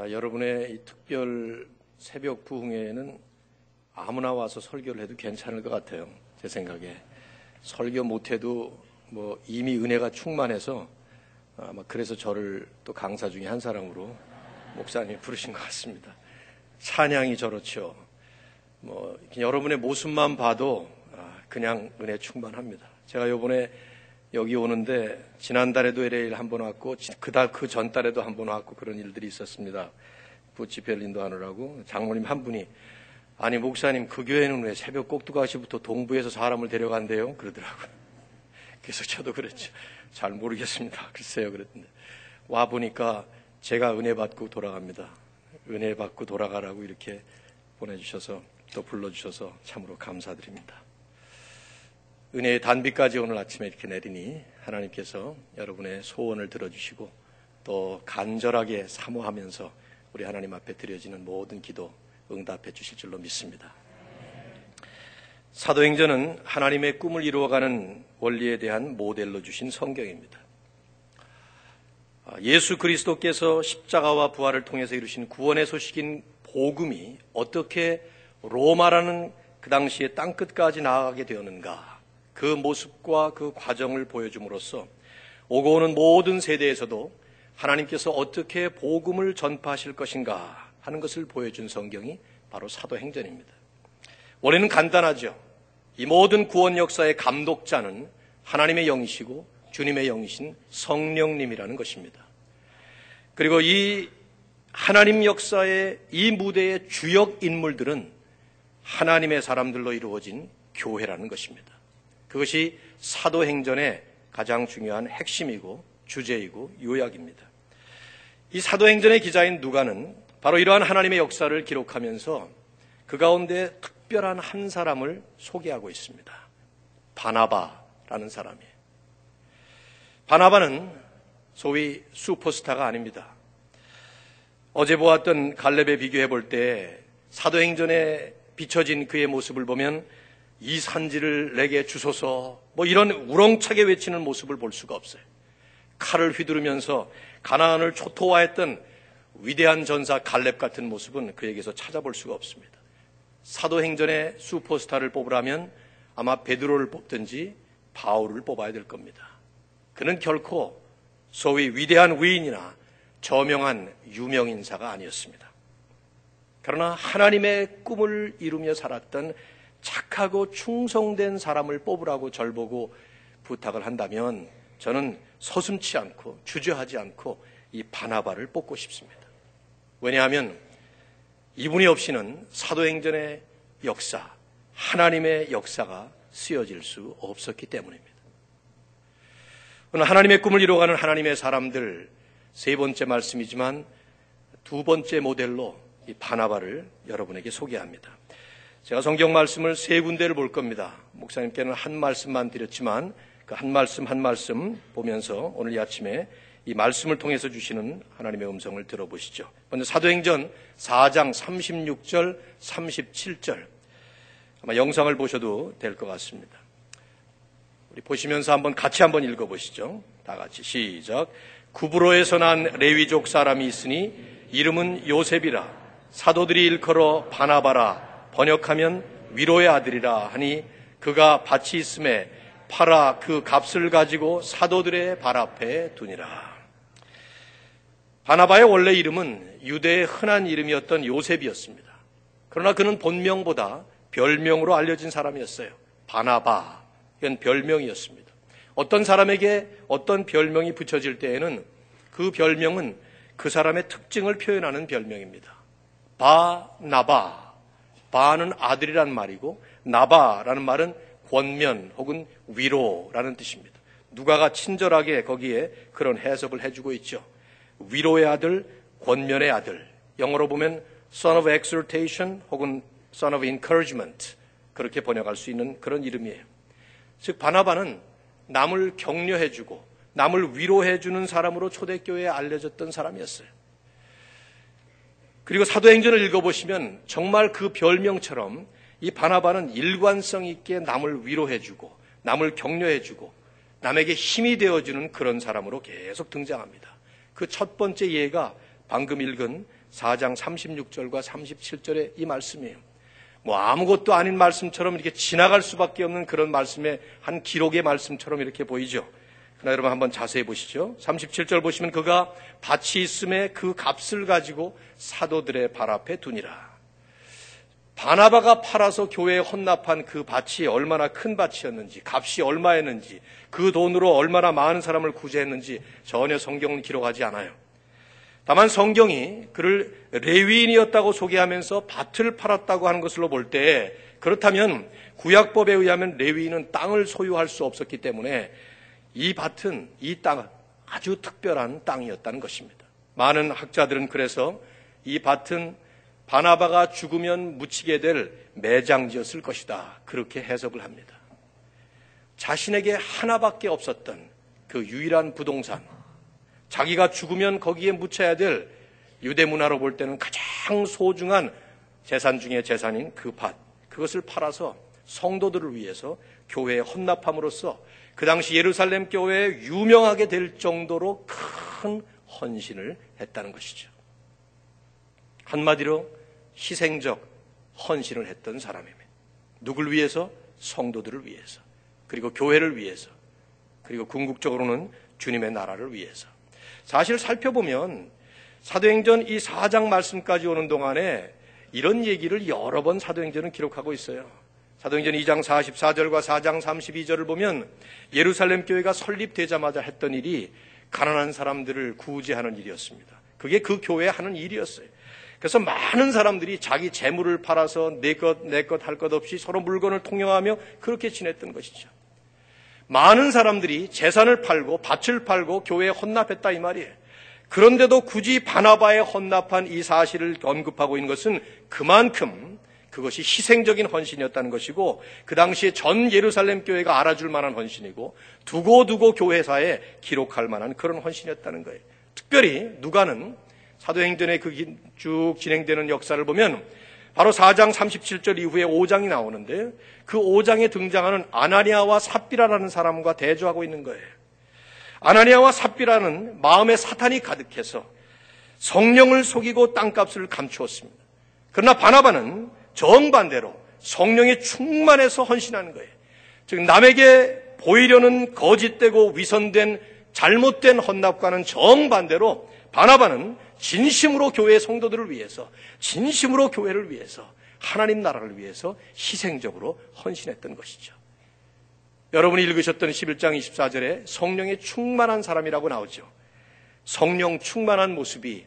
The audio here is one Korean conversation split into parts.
아, 여러분의 이 특별 새벽 부흥회에는 아무나 와서 설교를 해도 괜찮을 것 같아요. 제 생각에. 설교 못해도 뭐 이미 은혜가 충만해서 아마 그래서 저를 또 강사 중에 한 사람으로 목사님이 부르신 것 같습니다. 찬양이 저렇죠. 뭐 여러분의 모습만 봐도 아, 그냥 은혜 충만합니다. 제가 요번에 여기 오는데 지난달에도 LA를 한 번 왔고 그달 그 전달에도 한 번 왔고 그런 일들이 있었습니다. 부치 벨린도 하느라고 장모님 한 분이 아니 목사님 그 교회는 왜 새벽 꼭두가시부터 동부에서 사람을 데려간대요 그러더라고요. 그래서 저도 그랬죠. 잘 모르겠습니다. 글쎄요 그랬는데 와 보니까 제가 은혜 받고 돌아갑니다. 은혜 받고 돌아가라고 이렇게 보내주셔서 또 불러주셔서 참으로 감사드립니다. 은혜의 단비까지 오늘 아침에 이렇게 내리니 하나님께서 여러분의 소원을 들어주시고 또 간절하게 사모하면서 우리 하나님 앞에 드려지는 모든 기도 응답해 주실 줄로 믿습니다. 사도행전은 하나님의 꿈을 이루어가는 원리에 대한 모델로 주신 성경입니다. 예수 그리스도께서 십자가와 부활을 통해서 이루신 구원의 소식인 복음이 어떻게 로마라는 그 당시에 땅끝까지 나아가게 되었는가 그 모습과 그 과정을 보여줌으로써 오고 오는 모든 세대에서도 하나님께서 어떻게 복음을 전파하실 것인가 하는 것을 보여준 성경이 바로 사도행전입니다. 원래는 간단하죠. 이 모든 구원 역사의 감독자는 하나님의 영이시고 주님의 영이신 성령님이라는 것입니다. 그리고 이 하나님 역사의 이 무대의 주역 인물들은 하나님의 사람들로 이루어진 교회라는 것입니다. 그것이 사도행전의 가장 중요한 핵심이고 주제이고 요약입니다. 이 사도행전의 기자인 누가는 바로 이러한 하나님의 역사를 기록하면서 그 가운데 특별한 한 사람을 소개하고 있습니다. 바나바라는 사람이에요. 바나바는 소위 슈퍼스타가 아닙니다. 어제 보았던 갈렙에 비교해 볼 때 사도행전에 비춰진 그의 모습을 보면 이 산지를 내게 주소서 뭐 이런 우렁차게 외치는 모습을 볼 수가 없어요. 칼을 휘두르면서 가나안을 초토화했던 위대한 전사 갈렙 같은 모습은 그에게서 찾아볼 수가 없습니다. 사도행전의 슈퍼스타를 뽑으라면 아마 베드로를 뽑든지 바울을 뽑아야 될 겁니다. 그는 결코 소위 위대한 위인이나 저명한 유명인사가 아니었습니다. 그러나 하나님의 꿈을 이루며 살았던 착하고 충성된 사람을 뽑으라고 절 보고 부탁을 한다면 저는 서슴치 않고 주저하지 않고 이 바나바를 뽑고 싶습니다. 왜냐하면 이분이 없이는 사도행전의 역사, 하나님의 역사가 쓰여질 수 없었기 때문입니다. 오늘 하나님의 꿈을 이루어가는 하나님의 사람들 세 번째 말씀이지만 두 번째 모델로 이 바나바를 여러분에게 소개합니다. 제가 성경 말씀을 세 군데를 볼 겁니다. 목사님께는 한 말씀만 드렸지만 그 한 말씀 한 말씀 보면서 오늘 이 아침에 이 말씀을 통해서 주시는 하나님의 음성을 들어보시죠. 먼저 사도행전 4장 36절, 37절. 아마 영상을 보셔도 될 것 같습니다. 우리 보시면서 한번 같이 한번 읽어보시죠. 다 같이 시작. 구브로에서 난 레위족 사람이 있으니 이름은 요셉이라 사도들이 일컬어 바나바라 번역하면 위로의 아들이라 하니 그가 밭이 있음에 팔아 그 값을 가지고 사도들의 발 앞에 두니라. 바나바의 원래 이름은 유대의 흔한 이름이었던 요셉이었습니다. 그러나 그는 본명보다 별명으로 알려진 사람이었어요. 바나바. 이건 별명이었습니다. 어떤 사람에게 어떤 별명이 붙여질 때에는 그 별명은 그 사람의 특징을 표현하는 별명입니다. 바나바. 바는 아들이란 말이고 나바라는 말은 권면 혹은 위로라는 뜻입니다. 누가가 친절하게 거기에 그런 해석을 해주고 있죠. 위로의 아들, 권면의 아들. 영어로 보면 son of exhortation 혹은 son of encouragement 그렇게 번역할 수 있는 그런 이름이에요. 즉 바나바는 남을 격려해주고 남을 위로해주는 사람으로 초대교회에 알려졌던 사람이었어요. 그리고 사도행전을 읽어보시면 정말 그 별명처럼 이 바나바는 일관성 있게 남을 위로해주고 남을 격려해주고 남에게 힘이 되어주는 그런 사람으로 계속 등장합니다. 그 첫 번째 예가 방금 읽은 4장 36절과 37절의 이 말씀이에요. 뭐 아무것도 아닌 말씀처럼 이렇게 지나갈 수밖에 없는 그런 말씀의 한 기록의 말씀처럼 이렇게 보이죠. 그러나 여러분 한번 자세히 보시죠. 37절 보시면 그가 밭이 있음에 그 값을 가지고 사도들의 발 앞에 두니라. 바나바가 팔아서 교회에 헌납한 그 밭이 얼마나 큰 밭이었는지, 값이 얼마였는지, 그 돈으로 얼마나 많은 사람을 구제했는지 전혀 성경은 기록하지 않아요. 다만 성경이 그를 레위인이었다고 소개하면서 밭을 팔았다고 하는 것으로 볼 때 그렇다면 구약법에 의하면 레위인은 땅을 소유할 수 없었기 때문에 이 밭은 이 땅은 아주 특별한 땅이었다는 것입니다. 많은 학자들은 그래서 이 밭은 바나바가 죽으면 묻히게 될 매장지였을 것이다. 그렇게 해석을 합니다. 자신에게 하나밖에 없었던 그 유일한 부동산, 자기가 죽으면 거기에 묻혀야 될 유대 문화로 볼 때는 가장 소중한 재산 중의 재산인 그 밭, 그것을 팔아서 성도들을 위해서 교회에 헌납함으로써 그 당시 예루살렘 교회에 유명하게 될 정도로 큰 헌신을 했다는 것이죠. 한마디로 희생적 헌신을 했던 사람입니다. 누굴 위해서? 성도들을 위해서. 그리고 교회를 위해서. 그리고 궁극적으로는 주님의 나라를 위해서. 사실 살펴보면 사도행전 이 4장 말씀까지 오는 동안에 이런 얘기를 여러 번 사도행전은 기록하고 있어요. 사도행전 2장 44절과 4장 32절을 보면 예루살렘 교회가 설립되자마자 했던 일이 가난한 사람들을 구제하는 일이었습니다. 그게 그 교회 하는 일이었어요. 그래서 많은 사람들이 자기 재물을 팔아서 내 것, 내 것 할 것 없이 서로 물건을 통용하며 그렇게 지냈던 것이죠. 많은 사람들이 재산을 팔고 밭을 팔고 교회에 헌납했다 이 말이에요. 그런데도 굳이 바나바에 헌납한 이 사실을 언급하고 있는 것은 그만큼 그것이 희생적인 헌신이었다는 것이고 그 당시에 전 예루살렘 교회가 알아줄 만한 헌신이고 두고두고 교회사에 기록할 만한 그런 헌신이었다는 거예요. 특별히 누가는 사도행전의 그 쭉 진행되는 역사를 보면 바로 4장 37절 이후에 5장이 나오는데 그 5장에 등장하는 아나니아와 삽비라라는 사람과 대조하고 있는 거예요. 아나니아와 삽비라는 마음에 사탄이 가득해서 성령을 속이고 땅값을 감추었습니다. 그러나 바나바는 정반대로 성령이 충만해서 헌신하는 거예요. 즉 남에게 보이려는 거짓되고 위선된 잘못된 헌납과는 정반대로 바나바는 진심으로 교회 성도들을 위해서 진심으로 교회를 위해서 하나님 나라를 위해서 희생적으로 헌신했던 것이죠. 여러분이 읽으셨던 11장 24절에 성령에 충만한 사람이라고 나오죠. 성령 충만한 모습이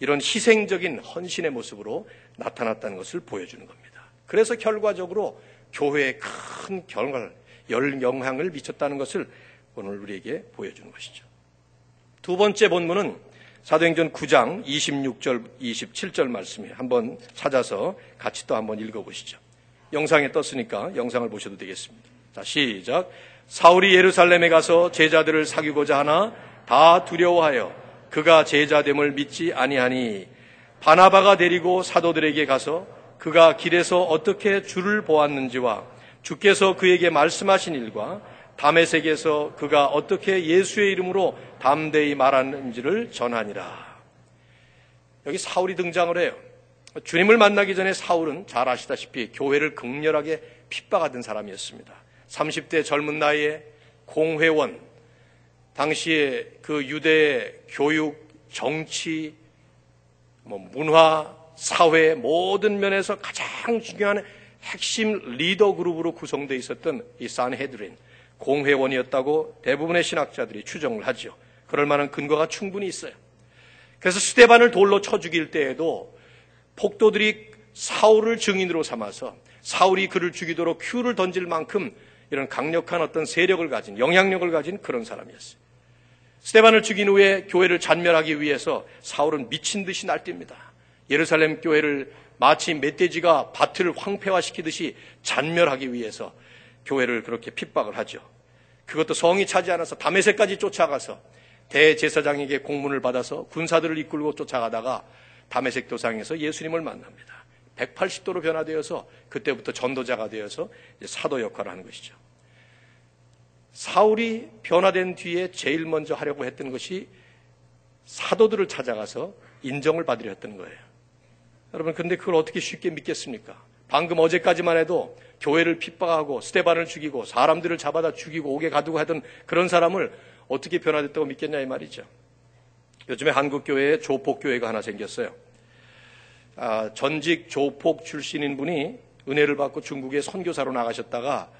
이런 희생적인 헌신의 모습으로 나타났다는 것을 보여주는 겁니다. 그래서 결과적으로 교회에 큰 결과를, 영향을 미쳤다는 것을 오늘 우리에게 보여주는 것이죠. 두 번째 본문은 사도행전 9장 26절, 27절 말씀이에요. 한번 찾아서 같이 또 한번 읽어보시죠. 영상에 떴으니까 영상을 보셔도 되겠습니다. 자, 시작. 사울이 예루살렘에 가서 제자들을 사귀고자 하나 다 두려워하여 그가 제자됨을 믿지 아니하니 바나바가 데리고 사도들에게 가서 그가 길에서 어떻게 주를 보았는지와 주께서 그에게 말씀하신 일과 담에색에서 그가 어떻게 예수의 이름으로 담대히 말하는지를 전하니라. 여기 사울이 등장을 해요. 주님을 만나기 전에 사울은 잘 아시다시피 교회를 극렬하게 핍박하던 사람이었습니다. 30대 젊은 나이에 공회원, 당시에 그 유대 교육, 정치, 뭐 문화, 사회 모든 면에서 가장 중요한 핵심 리더 그룹으로 구성되어 있었던 이 산헤드린 공회원이었다고 대부분의 신학자들이 추정을 하죠. 그럴 만한 근거가 충분히 있어요. 그래서 스테반을 돌로 쳐 죽일 때에도 폭도들이 사울을 증인으로 삼아서 사울이 그를 죽이도록 큐를 던질 만큼 이런 강력한 어떤 세력을 가진 영향력을 가진 그런 사람이었어요. 스테반을 죽인 후에 교회를 잔멸하기 위해서 사울은 미친 듯이 날뜁니다. 예루살렘 교회를 마치 멧돼지가 밭을 황폐화시키듯이 잔멸하기 위해서 교회를 그렇게 핍박을 하죠. 그것도 성이 차지 않아서 담에색까지 쫓아가서 대제사장에게 공문을 받아서 군사들을 이끌고 쫓아가다가 담에색 도상에서 예수님을 만납니다. 180도로 변화되어서 그때부터 전도자가 되어서 사도 역할을 하는 것이죠. 사울이 변화된 뒤에 제일 먼저 하려고 했던 것이 사도들을 찾아가서 인정을 받으려 했던 거예요. 여러분, 근데 그걸 어떻게 쉽게 믿겠습니까? 방금 어제까지만 해도 교회를 핍박하고 스테반을 죽이고 사람들을 잡아다 죽이고 옥에 가두고 하던 그런 사람을 어떻게 변화됐다고 믿겠냐 이 말이죠. 요즘에 한국 교회에 조폭 교회가 하나 생겼어요. 아, 전직 조폭 출신인 분이 은혜를 받고 중국에 선교사로 나가셨다가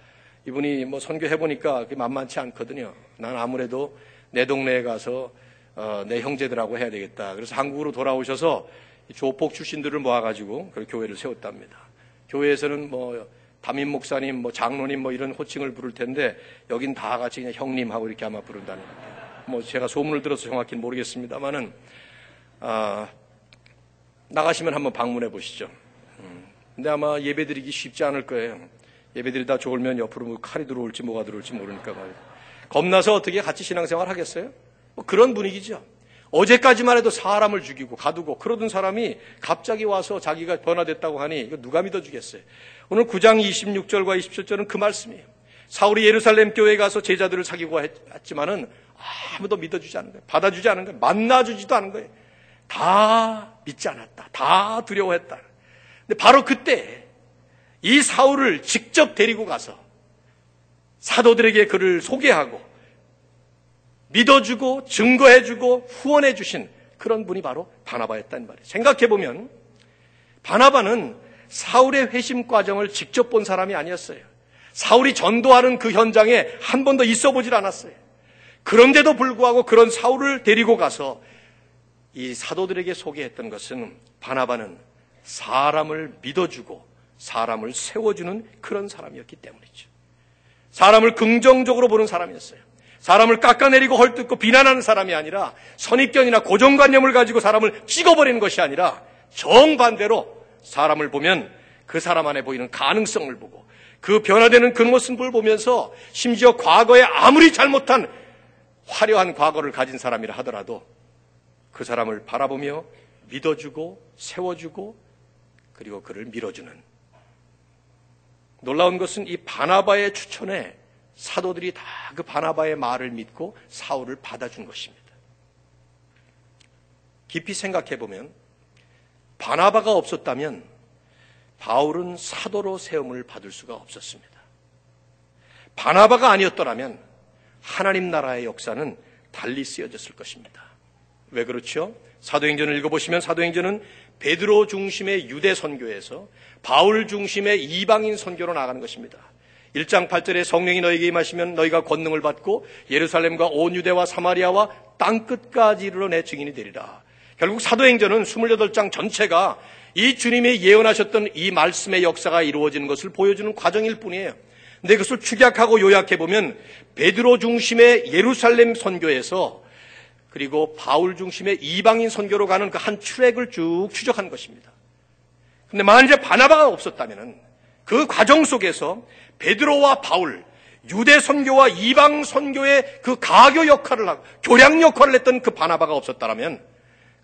이분이 뭐 선교해 보니까 만만치 않거든요. 난 아무래도 내 동네에 가서 어, 내 형제들하고 해야 되겠다. 그래서 한국으로 돌아오셔서 조폭 출신들을 모아가지고 그 교회를 세웠답니다. 교회에서는 뭐 담임 목사님, 뭐 장로님 뭐 이런 호칭을 부를 텐데 여긴 다 같이 그냥 형님하고 이렇게 아마 부른다는 거예요. 뭐 제가 소문을 들어서 정확히는 모르겠습니다만은 아, 나가시면 한번 방문해 보시죠. 음, 근데 아마 예배드리기 쉽지 않을 거예요. 예배드리다 졸면 옆으로 뭐 칼이 들어올지 뭐가 들어올지 모르니까 말이에요. 겁나서 어떻게 같이 신앙생활 하겠어요? 뭐 그런 분위기죠. 어제까지만 해도 사람을 죽이고 가두고 그러던 사람이 갑자기 와서 자기가 변화됐다고 하니 이거 누가 믿어주겠어요? 오늘 9장 26절과 27절은 그 말씀이에요. 사울이 예루살렘 교회에 가서 제자들을 사귀고 했지만은 아무도 믿어주지 않은 거예요. 받아주지 않은 거예요. 만나주지도 않은 거예요. 다 믿지 않았다. 다 두려워했다. 근데 바로 그때 이 사울을 직접 데리고 가서 사도들에게 그를 소개하고 믿어주고 증거해주고 후원해주신 그런 분이 바로 바나바였단 말이에요. 생각해보면 바나바는 사울의 회심 과정을 직접 본 사람이 아니었어요. 사울이 전도하는 그 현장에 한 번도 있어 보질 않았어요. 그런데도 불구하고 그런 사울을 데리고 가서 이 사도들에게 소개했던 것은 바나바는 사람을 믿어주고 사람을 세워주는 그런 사람이었기 때문이죠. 사람을 긍정적으로 보는 사람이었어요. 사람을 깎아내리고 헐뜯고 비난하는 사람이 아니라 선입견이나 고정관념을 가지고 사람을 찍어버리는 것이 아니라 정반대로 사람을 보면 그 사람 안에 보이는 가능성을 보고 그 변화되는 그 모습을 보면서 심지어 과거에 아무리 잘못한 화려한 과거를 가진 사람이라 하더라도 그 사람을 바라보며 믿어주고 세워주고 그리고 그를 밀어주는 놀라운 것은 이 바나바의 추천에 사도들이 다 그 바나바의 말을 믿고 사울을 받아준 것입니다. 깊이 생각해 보면 바나바가 없었다면 바울은 사도로 세움을 받을 수가 없었습니다. 바나바가 아니었더라면 하나님 나라의 역사는 달리 쓰여졌을 것입니다. 왜 그렇죠? 사도행전을 읽어보시면 사도행전은 베드로 중심의 유대 선교에서 바울 중심의 이방인 선교로 나가는 것입니다. 1장 8절에 성령이 너에게 임하시면 너희가 권능을 받고 예루살렘과 온 유대와 사마리아와 땅 끝까지 이르러 내 증인이 되리라. 결국 사도행전은 28장 전체가 이 주님이 예언하셨던 이 말씀의 역사가 이루어지는 것을 보여주는 과정일 뿐이에요. 근데 그것을 축약하고 요약해 보면 베드로 중심의 예루살렘 선교에서 그리고 바울 중심의 이방인 선교로 가는 그 한 트랙을 쭉 추적한 것입니다. 근데 만약에 바나바가 없었다면 그 과정 속에서 베드로와 바울, 유대 선교와 이방 선교의 그 가교 역할을 하고 교량 역할을 했던 그 바나바가 없었다면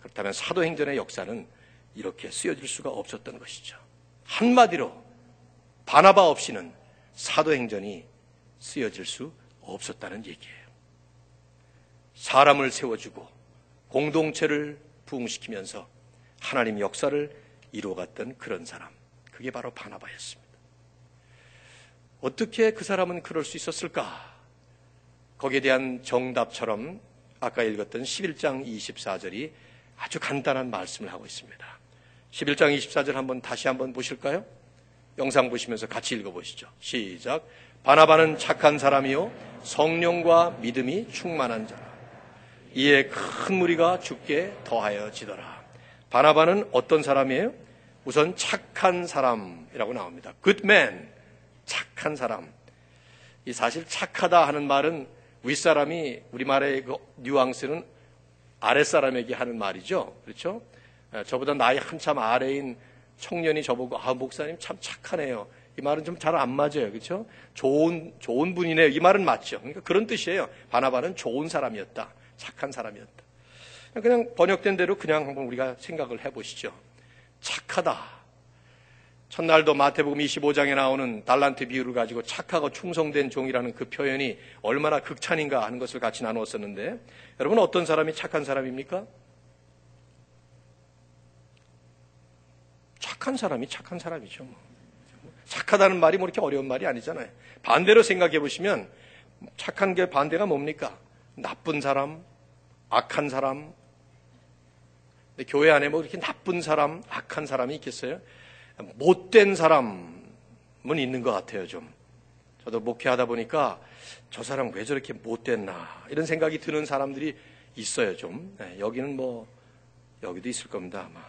그렇다면 사도행전의 역사는 이렇게 쓰여질 수가 없었던 것이죠. 한마디로 바나바 없이는 사도행전이 쓰여질 수 없었다는 얘기예요. 사람을 세워주고 공동체를 부흥시키면서 하나님 역사를 이루어갔던 그런 사람. 그게 바로 바나바였습니다. 어떻게 그 사람은 그럴 수 있었을까? 거기에 대한 정답처럼 아까 읽었던 11장 24절이 아주 간단한 말씀을 하고 있습니다. 11장 24절 한번 다시 한번 보실까요? 영상 보시면서 같이 읽어보시죠. 시작. 바나바는 착한 사람이요. 성령과 믿음이 충만한 자라. 이에 큰 무리가 죽게 더하여지더라. 바나바는 어떤 사람이에요? 우선 착한 사람이라고 나옵니다. good man. 착한 사람. 이 사실 착하다 하는 말은 윗사람이 우리말의 그 뉘앙스는 아랫사람에게 하는 말이죠. 그렇죠? 저보다 나이 한참 아래인 청년이 저보고 아 목사님 참 착하네요. 이 말은 좀 잘 안 맞아요. 그렇죠? 좋은 좋은 분이네요. 이 말은 맞죠. 그러니까 그런 뜻이에요. 바나바는 좋은 사람이었다. 착한 사람이었다. 그냥 번역된 대로 그냥 한번 우리가 생각을 해 보시죠. 착하다. 첫날도 마태복음 25장에 나오는 달란트 비유를 가지고 착하고 충성된 종이라는 그 표현이 얼마나 극찬인가 하는 것을 같이 나누었었는데 여러분 어떤 사람이 착한 사람입니까? 착한 사람이 착한 사람이죠. 뭐. 착하다는 말이 뭐 이렇게 어려운 말이 아니잖아요. 반대로 생각해 보시면 착한 게 반대가 뭡니까? 나쁜 사람, 악한 사람. 교회 안에 뭐 이렇게 나쁜 사람, 악한 사람이 있겠어요? 못된 사람은 있는 것 같아요, 좀. 저도 목회하다 보니까 저 사람 왜 저렇게 못됐나 이런 생각이 드는 사람들이 있어요, 좀. 네, 여기는 뭐 여기도 있을 겁니다, 아마.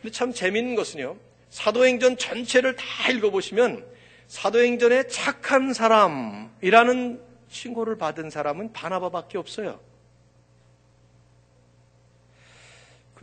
근데 참 재밌는 것은요. 사도행전 전체를 다 읽어보시면 사도행전에 착한 사람이라는 칭호를 받은 사람은 바나바밖에 없어요.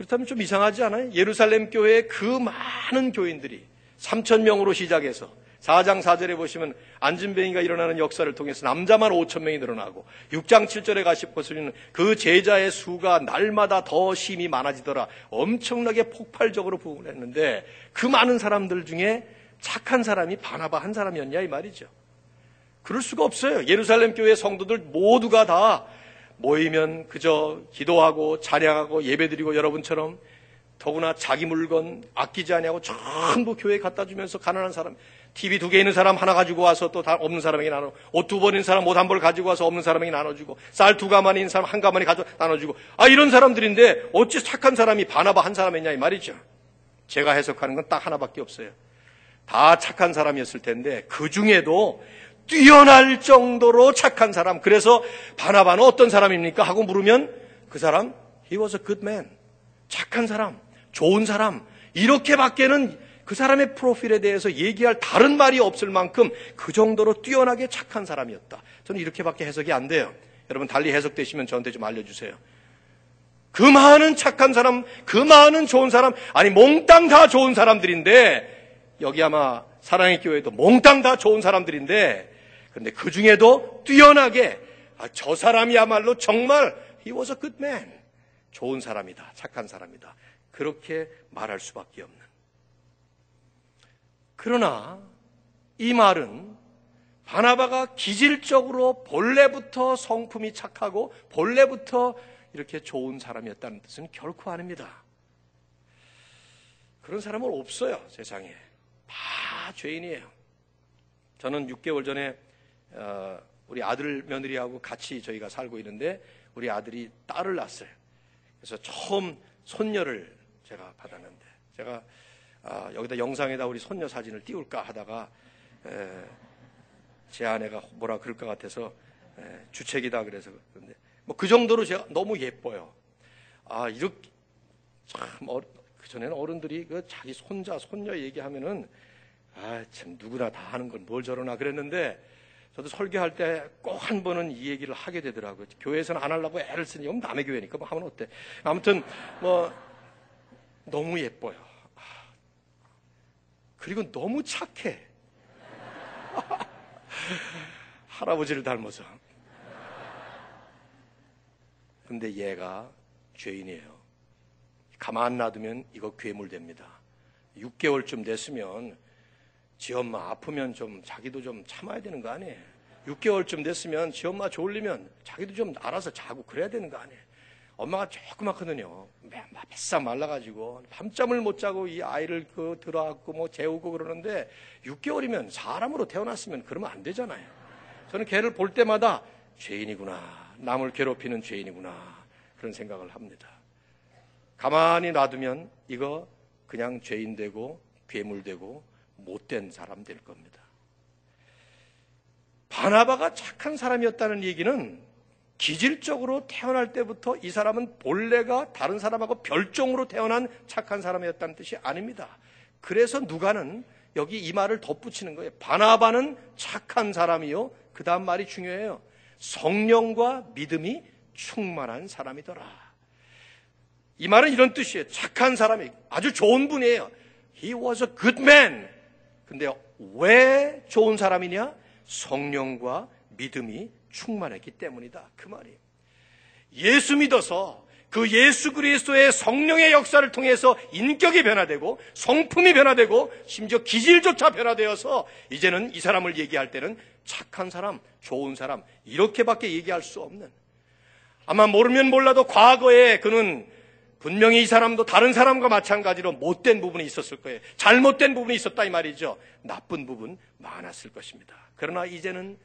그렇다면 좀 이상하지 않아요? 예루살렘 교회의 그 많은 교인들이 3천 명으로 시작해서 4장 4절에 보시면 안진뱅이가 일어나는 역사를 통해서 남자만 5천 명이 늘어나고 6장 7절에 가시 보시면 그 제자의 수가 날마다 더 심이 많아지더라. 엄청나게 폭발적으로 부흥을 했는데 그 많은 사람들 중에 착한 사람이 바나바 한 사람이었냐 이 말이죠. 그럴 수가 없어요. 예루살렘 교회 성도들 모두가 다 모이면 그저 기도하고 찬양하고 예배드리고 여러분처럼 더구나 자기 물건 아끼지 아니하고 전부 교회에 갖다 주면서 가난한 사람 TV 두 개 있는 사람 하나 가지고 와서 또 없는 사람에게 나눠. 옷 두 벌 있는 사람 옷 한 벌 가지고 와서 없는 사람에게 나눠주고. 쌀 두 가마니 있는 사람 한 가마니 가져 나눠주고. 아, 이런 사람들인데 어찌 착한 사람이 바나바 한 사람이냐 이 말이죠. 제가 해석하는 건 딱 하나밖에 없어요. 다 착한 사람이었을 텐데 그 중에도 뛰어날 정도로 착한 사람. 그래서 바나바는 어떤 사람입니까? 하고 물으면 그 사람, he was a good man. 착한 사람, 좋은 사람. 이렇게밖에는 그 사람의 프로필에 대해서 얘기할 다른 말이 없을 만큼 그 정도로 뛰어나게 착한 사람이었다. 저는 이렇게밖에 해석이 안 돼요. 여러분 달리 해석되시면 저한테 좀 알려주세요. 그 많은 착한 사람, 그 많은 좋은 사람, 아니 몽땅 다 좋은 사람들인데 여기 아마 사랑의 교회도 몽땅 다 좋은 사람들인데 그런데 그 중에도 뛰어나게 아, 저 사람이야말로 정말 he was a good man. 좋은 사람이다. 착한 사람이다. 그렇게 말할 수밖에 없는. 그러나 이 말은 바나바가 기질적으로 본래부터 성품이 착하고 본래부터 이렇게 좋은 사람이었다는 뜻은 결코 아닙니다. 그런 사람은 없어요, 세상에. 다 죄인이에요. 저는 6개월 전에 어, 우리 아들 며느리하고 같이 저희가 살고 있는데 우리 아들이 딸을 낳았어요. 그래서 처음 손녀를 제가 받았는데 제가 아, 여기다 영상에다 우리 손녀 사진을 띄울까 하다가 에, 제 아내가 뭐라 그럴 것 같아서 에, 주책이다 그래서 그런데 뭐 그 정도로 제가 너무 예뻐요. 아 이렇게 참 어, 그 전에는 어른들이 그 자기 손자 손녀 얘기하면은 아 참 누구나 다 하는 건 뭘 저러나 그랬는데 저도 설교할 때 꼭 한 번은 이 얘기를 하게 되더라고요. 교회에서는 안 하려고 애를 쓰니, 이 남의 교회니까 뭐 하면 어때? 아무튼 뭐 너무 예뻐요. 그리고 너무 착해. 할아버지를 닮아서. 근데 얘가 죄인이에요. 가만 놔두면 이거 괴물 됩니다. 6개월쯤 됐으면 지 엄마 아프면 좀 자기도 좀 참아야 되는 거 아니에요? 6개월쯤 됐으면 지 엄마 졸리면 자기도 좀 알아서 자고 그래야 되는 거 아니에요? 엄마가 조그맣거든요. 뱃싹 말라가지고 밤잠을 못 자고 이 아이를 그 들어안고 뭐 재우고 그러는데 6개월이면 사람으로 태어났으면 그러면 안 되잖아요. 저는 걔를 볼 때마다 죄인이구나. 남을 괴롭히는 죄인이구나. 그런 생각을 합니다. 가만히 놔두면 이거 그냥 죄인 되고 괴물 되고 못된 사람 될 겁니다. 바나바가 착한 사람이었다는 얘기는 기질적으로 태어날 때부터 이 사람은 본래가 다른 사람하고 별종으로 태어난 착한 사람이었다는 뜻이 아닙니다. 그래서 누가는 여기 이 말을 덧붙이는 거예요. 바나바는 착한 사람이요. 그 다음 말이 중요해요. 성령과 믿음이 충만한 사람이더라. 이 말은 이런 뜻이에요. 착한 사람이 아주 좋은 분이에요. He was a good man. 근데 왜 좋은 사람이냐? 성령과 믿음이 충만했기 때문이다. 그 말이에요. 예수 믿어서 그 예수 그리스도의 성령의 역사를 통해서 인격이 변화되고 성품이 변화되고 심지어 기질조차 변화되어서 이제는 이 사람을 얘기할 때는 착한 사람, 좋은 사람 이렇게밖에 얘기할 수 없는 아마 모르면 몰라도 과거에 그는 분명히 이 사람도 다른 사람과 마찬가지로 못된 부분이 있었을 거예요. 잘못된 부분이 있었다 이 말이죠. 나쁜 부분 많았을 것입니다. 그러나 이제는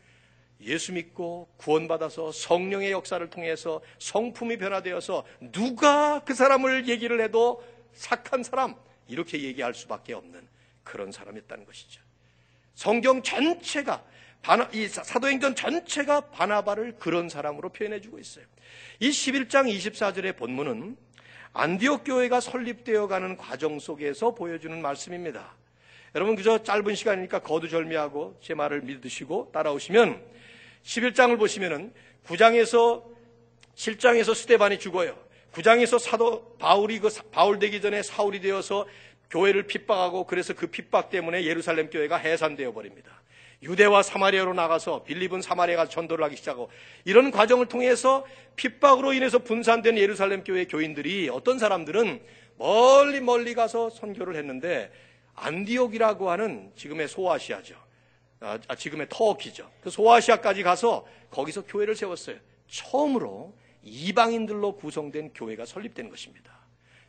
예수 믿고 구원받아서 성령의 역사를 통해서 성품이 변화되어서 누가 그 사람을 얘기를 해도 착한 사람 이렇게 얘기할 수밖에 없는 그런 사람이었다는 것이죠. 성경 전체가 이 사도행전 전체가 바나바를 그런 사람으로 표현해 주고 있어요. 이 11장 24절의 본문은 안디옥 교회가 설립되어 가는 과정 속에서 보여주는 말씀입니다. 여러분 그저 짧은 시간이니까 거두절미하고 제 말을 믿으시고 따라오시면 11장을 보시면은 9장에서 7장에서 스테반이 죽어요. 9장에서 사도 바울이 그 바울 되기 전에 사울이 되어서 교회를 핍박하고 그래서 그 핍박 때문에 예루살렘 교회가 해산되어 버립니다. 유대와 사마리아로 나가서 빌립은 사마리아가 전도를 하기 시작하고 이런 과정을 통해서 핍박으로 인해서 분산된 예루살렘 교회 교인들이 어떤 사람들은 멀리 멀리 가서 선교를 했는데 안디옥이라고 하는 지금의 소아시아죠. 아, 아, 지금의 터키죠. 그 소아시아까지 가서 거기서 교회를 세웠어요. 처음으로 이방인들로 구성된 교회가 설립된 것입니다.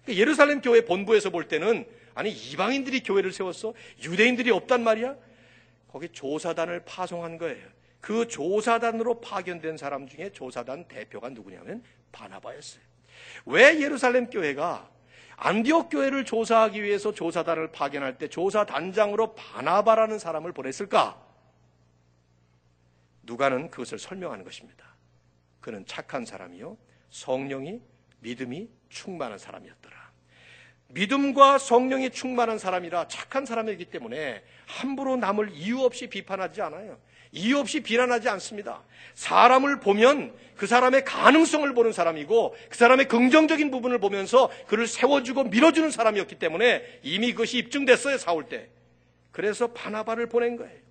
그러니까 예루살렘 교회 본부에서 볼 때는 아니 이방인들이 교회를 세웠어? 유대인들이 없단 말이야? 거기 조사단을 파송한 거예요. 그 조사단으로 파견된 사람 중에 조사단 대표가 누구냐면 바나바였어요. 왜 예루살렘 교회가 안디옥 교회를 조사하기 위해서 조사단을 파견할 때 조사단장으로 바나바라는 사람을 보냈을까? 누가는 그것을 설명하는 것입니다. 그는 착한 사람이요. 성령이 믿음이 충만한 사람이었더라. 믿음과 성령이 충만한 사람이라 착한 사람이기 때문에 함부로 남을 이유 없이 비판하지 않아요. 이유 없이 비난하지 않습니다. 사람을 보면 그 사람의 가능성을 보는 사람이고 그 사람의 긍정적인 부분을 보면서 그를 세워주고 밀어주는 사람이었기 때문에 이미 그것이 입증됐어요, 사올 때. 그래서 바나바를 보낸 거예요.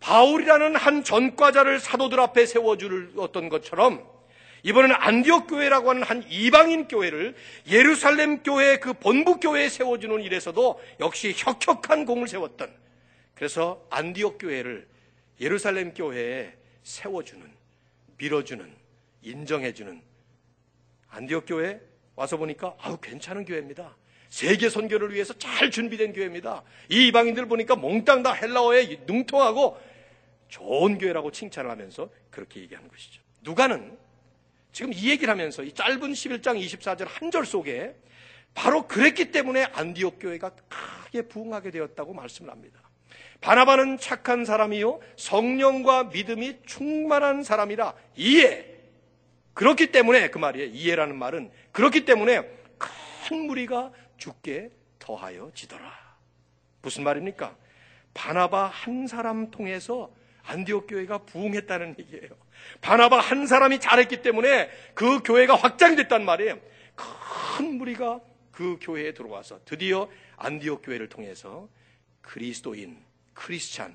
바울이라는 한 전과자를 사도들 앞에 세워주었던 것처럼 이번에는 안디옥 교회라고 하는 한 이방인 교회를 예루살렘 교회 그 본부 교회에 세워주는 일에서도 역시 혁혁한 공을 세웠던 그래서 안디옥 교회를 예루살렘 교회에 세워주는 밀어주는 인정해주는 안디옥 교회 와서 보니까 아우 괜찮은 교회입니다. 세계 선교를 위해서 잘 준비된 교회입니다. 이 이방인들 보니까 몽땅 다 헬라어에 능통하고 좋은 교회라고 칭찬을 하면서 그렇게 얘기하는 것이죠. 누가는 지금 이 얘기를 하면서 이 짧은 11장 24절 한 절 속에 바로 그랬기 때문에 안디옥 교회가 크게 부흥하게 되었다고 말씀을 합니다. 바나바는 착한 사람이요 성령과 믿음이 충만한 사람이라 이해. 그렇기 때문에 그 말이에요. 이해라는 말은 그렇기 때문에 큰 무리가 죽게 더하여 지더라. 무슨 말입니까? 바나바 한 사람 통해서 안디옥 교회가 부흥했다는 얘기예요. 바나바 한 사람이 잘했기 때문에 그 교회가 확장이 됐단 말이에요. 큰 무리가 그 교회에 들어와서 드디어 안디옥 교회를 통해서 그리스도인, 크리스찬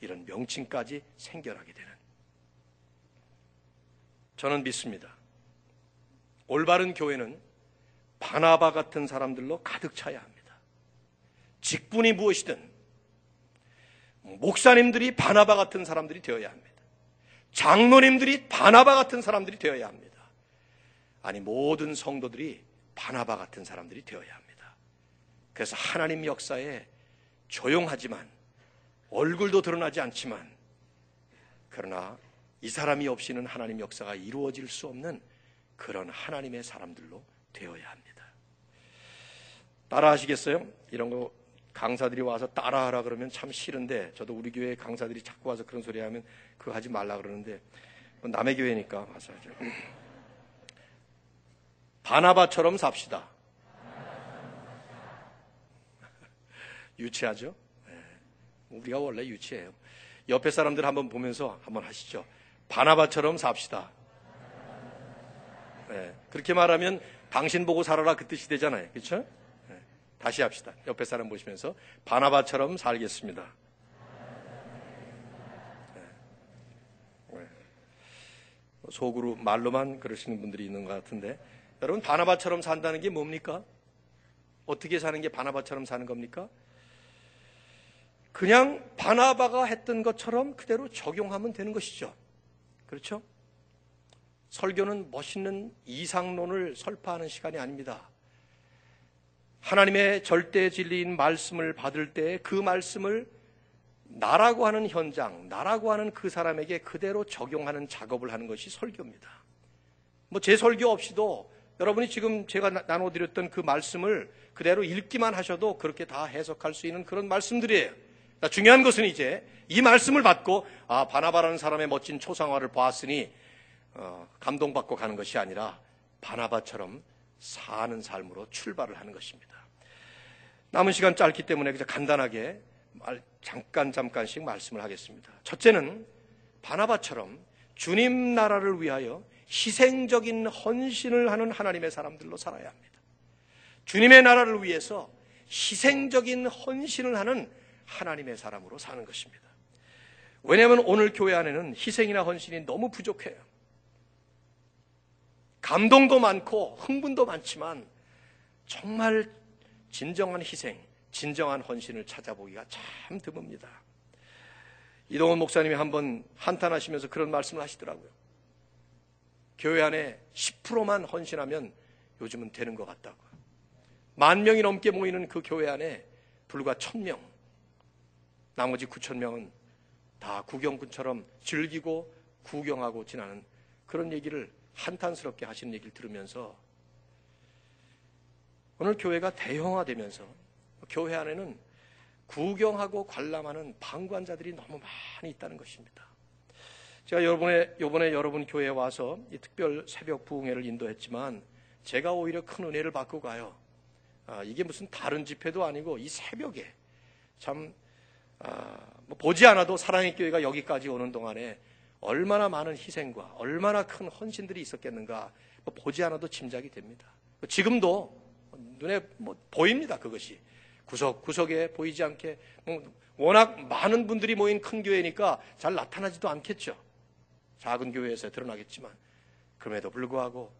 이런 명칭까지 생겨나게 되는 저는 믿습니다. 올바른 교회는 바나바 같은 사람들로 가득 차야 합니다. 직분이 무엇이든 목사님들이 바나바 같은 사람들이 되어야 합니다. 장로님들이 바나바 같은 사람들이 되어야 합니다. 아니 모든 성도들이 바나바 같은 사람들이 되어야 합니다. 그래서 하나님 역사에 조용하지만 얼굴도 드러나지 않지만 그러나 이 사람이 없이는 하나님 역사가 이루어질 수 없는 그런 하나님의 사람들로 되어야 합니다. 따라 하시겠어요? 이런 거 강사들이 와서 따라하라 그러면 참 싫은데 저도 우리 교회 강사들이 자꾸 와서 그런 소리 하면 그거 하지 말라 그러는데 뭐 남의 교회니까 하죠. 바나바처럼 삽시다. 유치하죠? 네. 우리가 원래 유치해요. 옆에 사람들 한번 보면서 한번 하시죠. 바나바처럼 삽시다. 네. 그렇게 말하면 당신 보고 살아라 그 뜻이 되잖아요. 그렇죠? 다시 합시다. 옆에 사람 보시면서 바나바처럼 살겠습니다. 네. 네. 속으로 말로만 그러시는 분들이 있는 것 같은데 여러분 바나바처럼 산다는 게 뭡니까? 어떻게 사는 게 바나바처럼 사는 겁니까? 그냥 바나바가 했던 것처럼 그대로 적용하면 되는 것이죠. 그렇죠? 설교는 멋있는 이상론을 설파하는 시간이 아닙니다. 하나님의 절대 진리인 말씀을 받을 때 그 말씀을 나라고 하는 현장, 나라고 하는 그 사람에게 그대로 적용하는 작업을 하는 것이 설교입니다. 뭐 제 설교 없이도 여러분이 지금 제가 나눠드렸던 그 말씀을 그대로 읽기만 하셔도 그렇게 다 해석할 수 있는 그런 말씀들이에요. 중요한 것은 이제 이 말씀을 받고 아 바나바라는 사람의 멋진 초상화를 보았으니 어, 감동받고 가는 것이 아니라 바나바처럼 사는 삶으로 출발을 하는 것입니다. 남은 시간 짧기 때문에 그냥 간단하게 잠깐 잠깐씩 말씀을 하겠습니다. 첫째는 바나바처럼 주님 나라를 위하여 희생적인 헌신을 하는 하나님의 사람들로 살아야 합니다. 주님의 나라를 위해서 희생적인 헌신을 하는 하나님의 사람으로 사는 것입니다. 왜냐하면 오늘 교회 안에는 희생이나 헌신이 너무 부족해요. 감동도 많고 흥분도 많지만 정말 진정한 희생, 진정한 헌신을 찾아보기가 참 드뭅니다. 이동원 목사님이 한번 한탄하시면서 그런 말씀을 하시더라고요. 교회 안에 10%만 헌신하면 요즘은 되는 것 같다고. 만 명이 넘게 모이는 그 교회 안에 불과 천 명, 나머지 9천 명은 다 구경꾼처럼 즐기고 구경하고 지나는 그런 얘기를 한탄스럽게 하시는 얘기를 들으면서 오늘 교회가 대형화되면서 교회 안에는 구경하고 관람하는 방관자들이 너무 많이 있다는 것입니다. 제가 요번에, 요번에 여러분 교회에 와서 이 특별 새벽 부흥회를 인도했지만 제가 오히려 큰 은혜를 받고 가요. 아, 이게 무슨 다른 집회도 아니고 이 새벽에 참 아, 뭐 보지 않아도 사랑의 교회가 여기까지 오는 동안에 얼마나 많은 희생과 얼마나 큰 헌신들이 있었겠는가 뭐 보지 않아도 짐작이 됩니다. 지금도 눈에 뭐 보입니다 그것이 구석 구석에 보이지 않게 뭐 워낙 많은 분들이 모인 큰 교회니까 잘 나타나지도 않겠죠. 작은 교회에서 드러나겠지만 그럼에도 불구하고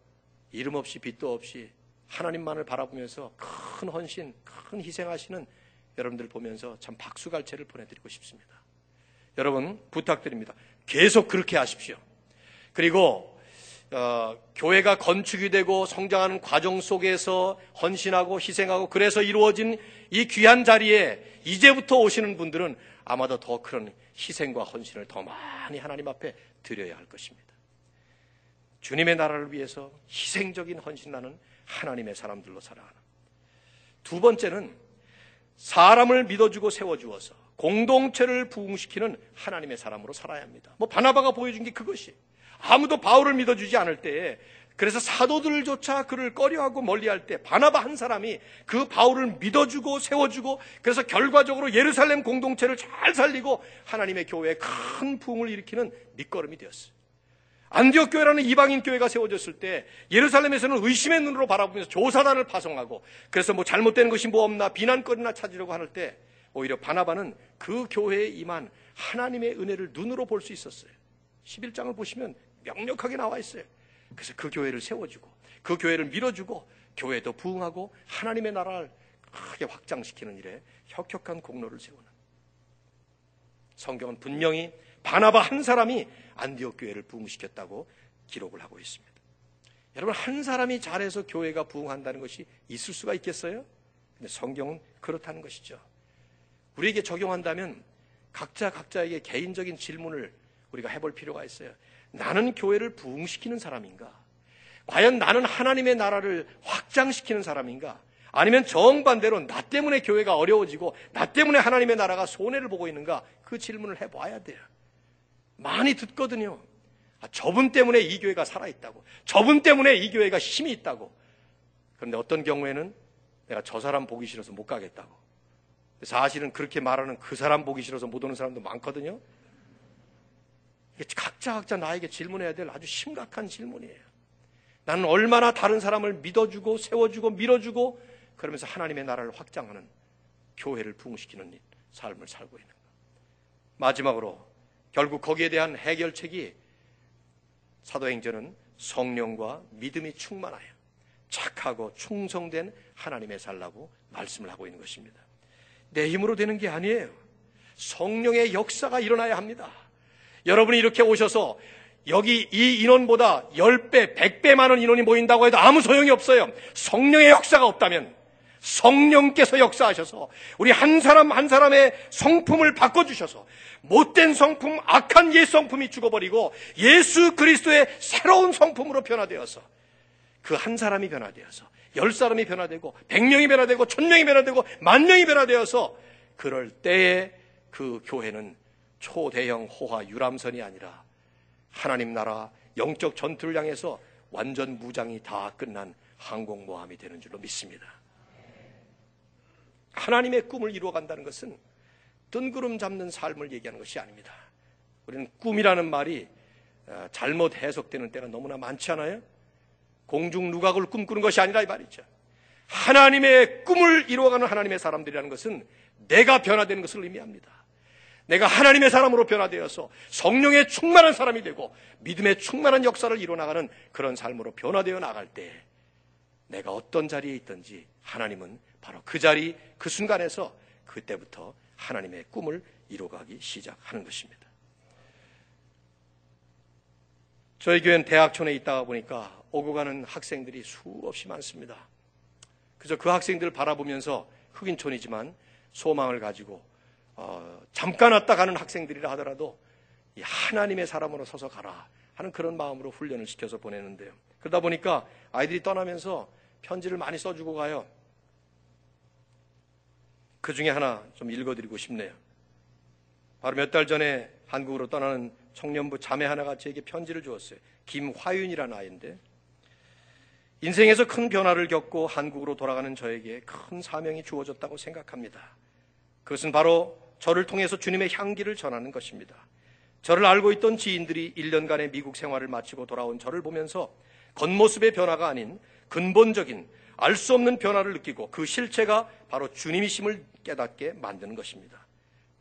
이름 없이 빛도 없이 하나님만을 바라보면서 큰 헌신, 큰 희생하시는 여러분들 보면서 참 박수갈채를 보내드리고 싶습니다. 여러분 부탁드립니다. 계속 그렇게 하십시오. 그리고 어, 교회가 건축이 되고 성장하는 과정 속에서 헌신하고 희생하고 그래서 이루어진 이 귀한 자리에 이제부터 오시는 분들은 아마도 더 그런 희생과 헌신을 더 많이 하나님 앞에 드려야 할 것입니다. 주님의 나라를 위해서 희생적인 헌신하는 하나님의 사람들로 살아가는. 두 번째는 사람을 믿어주고 세워주어서 공동체를 부흥시키는 하나님의 사람으로 살아야 합니다. 뭐 바나바가 보여준 게 그것이 아무도 바울을 믿어주지 않을 때에 그래서 사도들조차 그를 꺼려하고 멀리할 때 바나바 한 사람이 그 바울을 믿어주고 세워주고 그래서 결과적으로 예루살렘 공동체를 잘 살리고 하나님의 교회에 큰 부흥을 일으키는 밑거름이 되었어요. 안디옥 교회라는 이방인 교회가 세워졌을 때 예루살렘에서는 의심의 눈으로 바라보면서 조사단을 파송하고 그래서 뭐 잘못된 것이 뭐 없나 비난거리나 찾으려고 하는 때 오히려 바나바는 그 교회에 임한 하나님의 은혜를 눈으로 볼 수 있었어요. 11장을 보시면 명력하게 나와 있어요. 그래서 그 교회를 세워주고 그 교회를 밀어주고 교회도 부흥하고 하나님의 나라를 크게 확장시키는 일에 혁혁한 공로를 세우는 성경은 분명히 바나바 한 사람이 안디옥 교회를 부흥시켰다고 기록을 하고 있습니다. 여러분 한 사람이 잘해서 교회가 부흥한다는 것이 있을 수가 있겠어요? 근데 성경은 그렇다는 것이죠. 우리에게 적용한다면 각자 각자에게 개인적인 질문을 우리가 해볼 필요가 있어요. 나는 교회를 부흥시키는 사람인가? 과연 나는 하나님의 나라를 확장시키는 사람인가? 아니면 정반대로 나 때문에 교회가 어려워지고 나 때문에 하나님의 나라가 손해를 보고 있는가? 그 질문을 해봐야 돼요. 많이 듣거든요. 아, 저분 때문에 이 교회가 살아있다고. 저분 때문에 이 교회가 힘이 있다고. 그런데 어떤 경우에는 내가 저 사람 보기 싫어서 못 가겠다고. 사실은 그렇게 말하는 그 사람 보기 싫어서 못 오는 사람도 많거든요. 각자 각자 나에게 질문해야 될 아주 심각한 질문이에요. 나는 얼마나 다른 사람을 믿어주고 세워주고 밀어주고 그러면서 하나님의 나라를 확장하는 교회를 부흥시키는 삶을 살고 있는가. 마지막으로 결국 거기에 대한 해결책이 사도행전은 성령과 믿음이 충만하여 착하고 충성된 하나님의 살라고 말씀을 하고 있는 것입니다. 내 힘으로 되는 게 아니에요. 성령의 역사가 일어나야 합니다. 여러분이 이렇게 오셔서 여기 이 인원보다 10배, 100배 많은 인원이 모인다고 해도 아무 소용이 없어요. 성령의 역사가 없다면 성령께서 역사하셔서 우리 한 사람 한 사람의 성품을 바꿔주셔서 못된 성품, 악한 옛 성품이 죽어버리고 예수 그리스도의 새로운 성품으로 변화되어서 그 한 사람이 변화되어서 열 사람이 변화되고 백 명이 변화되고 천 명이 변화되고 만 명이 변화되어서 그럴 때에 그 교회는 초대형 호화 유람선이 아니라 하나님 나라 영적 전투를 향해서 완전 무장이 다 끝난 항공모함이 되는 줄로 믿습니다. 하나님의 꿈을 이루어간다는 것은 뜬구름 잡는 삶을 얘기하는 것이 아닙니다. 우리는 꿈이라는 말이 어, 잘못 해석되는 때가 너무나 많지 않아요? 공중 누각을 꿈꾸는 것이 아니라 이 말이죠. 하나님의 꿈을 이루어가는 하나님의 사람들이라는 것은 내가 변화되는 것을 의미합니다. 내가 하나님의 사람으로 변화되어서 성령의 충만한 사람이 되고 믿음의 충만한 역사를 이루어나가는 그런 삶으로 변화되어 나갈 때 내가 어떤 자리에 있든지 하나님은 바로 그 자리, 그 순간에서 그때부터 하나님의 꿈을 이루어가기 시작하는 것입니다. 저희 교회는 대학촌에 있다가 보니까 오고 가는 학생들이 수없이 많습니다. 그저 그 학생들을 바라보면서 흑인촌이지만 소망을 가지고 어, 잠깐 왔다 가는 학생들이라 하더라도 하나님의 사람으로 서서 가라 하는 그런 마음으로 훈련을 시켜서 보내는데요. 그러다 보니까 아이들이 떠나면서 편지를 많이 써주고 가요. 그 중에 하나 좀 읽어드리고 싶네요. 바로 몇 달 전에 한국으로 떠나는 청년부 자매 하나가 저에게 편지를 주었어요. 김화윤이라는 아이인데 인생에서 큰 변화를 겪고 한국으로 돌아가는 저에게 큰 사명이 주어졌다고 생각합니다. 그것은 바로 저를 통해서 주님의 향기를 전하는 것입니다. 저를 알고 있던 지인들이 1년간의 미국 생활을 마치고 돌아온 저를 보면서 겉모습의 변화가 아닌 근본적인 알 수 없는 변화를 느끼고 그 실체가 바로 주님이심을 깨닫게 만드는 것입니다.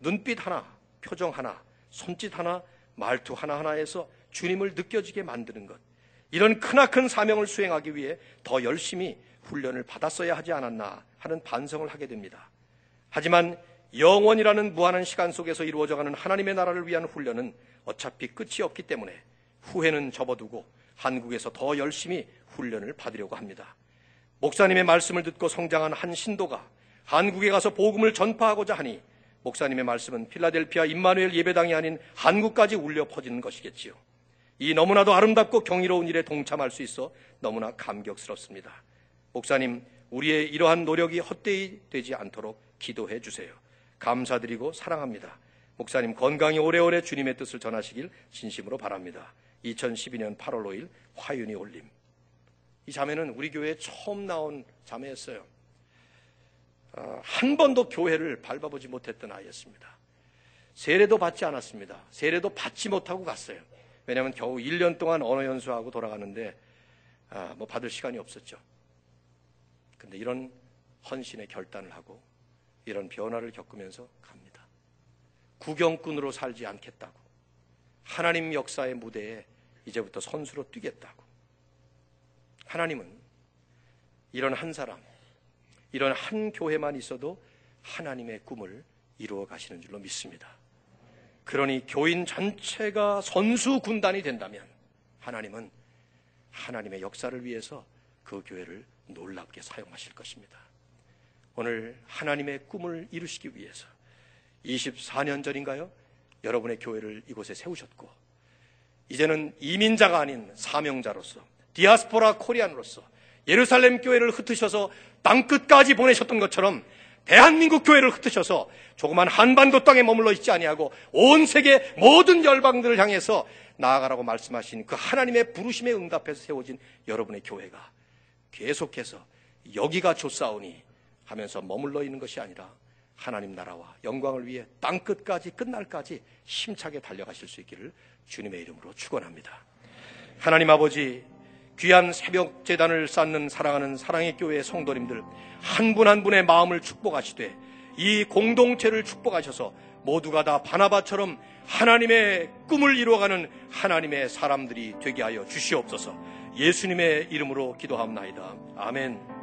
눈빛 하나, 표정 하나, 손짓 하나, 말투 하나하나에서 주님을 느껴지게 만드는 것. 이런 크나큰 사명을 수행하기 위해 더 열심히 훈련을 받았어야 하지 않았나 하는 반성을 하게 됩니다. 하지만 영원이라는 무한한 시간 속에서 이루어져가는 하나님의 나라를 위한 훈련은 어차피 끝이 없기 때문에 후회는 접어두고 한국에서 더 열심히 훈련을 받으려고 합니다. 목사님의 말씀을 듣고 성장한 한 신도가 한국에 가서 복음을 전파하고자 하니 목사님의 말씀은 필라델피아 임마누엘 예배당이 아닌 한국까지 울려 퍼지는 것이겠지요. 이 너무나도 아름답고 경이로운 일에 동참할 수 있어 너무나 감격스럽습니다. 목사님, 우리의 이러한 노력이 헛되이 되지 않도록 기도해 주세요. 감사드리고 사랑합니다. 목사님 건강히 오래오래 주님의 뜻을 전하시길 진심으로 바랍니다. 2012년 8월 5일 화윤이 올림. 이 자매는 우리 교회에 처음 나온 자매였어요. 어, 한 번도 교회를 밟아보지 못했던 아이였습니다. 세례도 받지 않았습니다. 세례도 받지 못하고 갔어요. 왜냐하면 겨우 1년 동안 언어 연수하고 돌아가는데 아, 뭐 받을 시간이 없었죠. 근데 이런 헌신의 결단을 하고 이런 변화를 겪으면서 갑니다. 구경꾼으로 살지 않겠다고. 하나님 역사의 무대에 이제부터 선수로 뛰겠다고. 하나님은 이런 한 사람, 이런 한 교회만 있어도 하나님의 꿈을 이루어 가시는 줄로 믿습니다. 그러니 교인 전체가 선수 군단이 된다면 하나님은 하나님의 역사를 위해서 그 교회를 놀랍게 사용하실 것입니다. 오늘 하나님의 꿈을 이루시기 위해서 24년 전인가요? 여러분의 교회를 이곳에 세우셨고 이제는 이민자가 아닌 사명자로서 디아스포라 코리안으로서 예루살렘 교회를 흩으셔서 땅 끝까지 보내셨던 것처럼 대한민국 교회를 흩으셔서 조그만 한반도 땅에 머물러 있지 아니하고 온 세계 모든 열방들을 향해서 나아가라고 말씀하신 그 하나님의 부르심에 응답해서 세워진 여러분의 교회가 계속해서 여기가 좋사오니 하면서 머물러 있는 것이 아니라 하나님 나라와 영광을 위해 땅 끝까지 끝날까지 힘차게 달려가실 수 있기를 주님의 이름으로 축원합니다. 하나님 아버지 귀한 새벽 재단을 쌓는 사랑하는 사랑의 교회의 성도님들 한 분한 한 분의 마음을 축복하시되 이 공동체를 축복하셔서 모두가 다 바나바처럼 하나님의 꿈을 이루어가는 하나님의 사람들이 되게 하여 주시옵소서 예수님의 이름으로 기도합나이다. 아멘.